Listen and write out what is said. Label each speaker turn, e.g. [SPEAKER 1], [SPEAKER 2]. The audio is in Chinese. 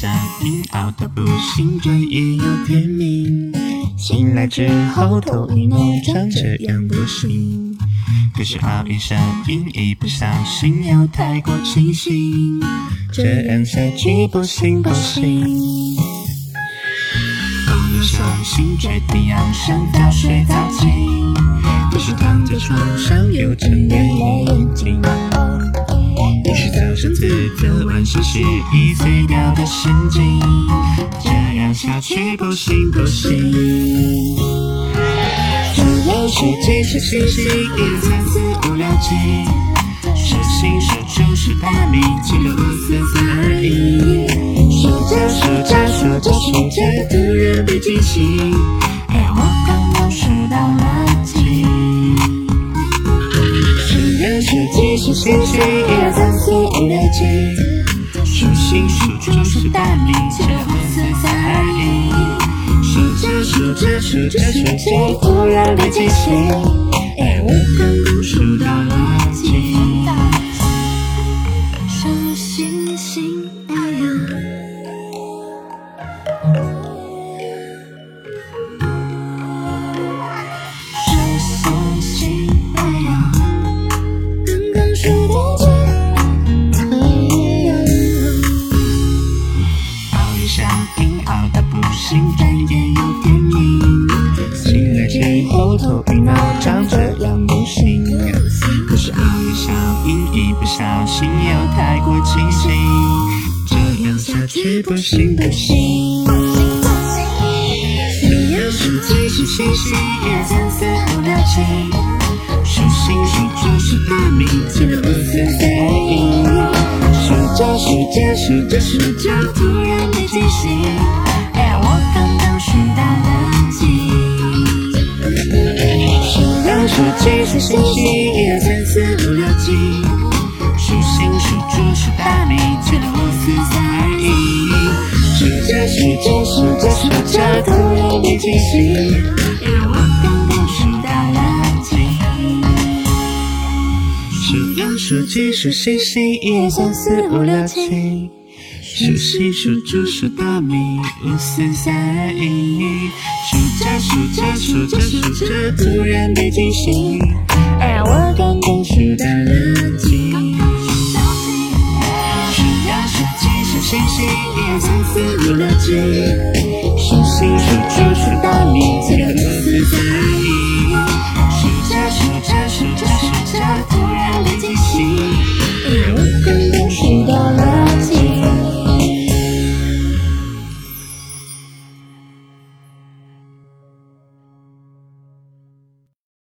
[SPEAKER 1] 上瘾，熬到不醒，转眼又天明。醒来之后头晕脑胀，这样不行。可是熬夜上瘾，一不小心又太过清醒，这样下去不行不行。后来伤心，决定要上，早睡早起。可是躺在床上又睁眼没眼睛。责，晚上失忆，碎掉的神经，这样下去不行不行。数六数七数星星，一二三四五六七，数星数出数大米，七六五四三二一。数着数着数着数着，突然被惊醒，哎，我刚刚数到了几？数六数七数星星，数着数着数着，突然被惊醒，哎，我刚刚数醒来之后头晕脑胀，这样不行。可是熬夜上瘾，一不小心又太过清醒，这样下去不行不行。数呀数七数星星，一二三四五六七，数星数猪数大米，七六五四三二一。数着数着数着数着，突然被惊醒，哎，我刚刚数到七数星星，一二三四五六七，数星数猪数大米，七六五四三二一。数着数着数着数着，突然被惊醒，哎，我刚刚数到了几？数六数七数星星，一二三四五六七。数星数猪数大米，五四三二一。数着数着数着数着，突然被惊醒，哎，我刚刚数到了几？数呀数鸡数星星，一二三四五六七。数星数猪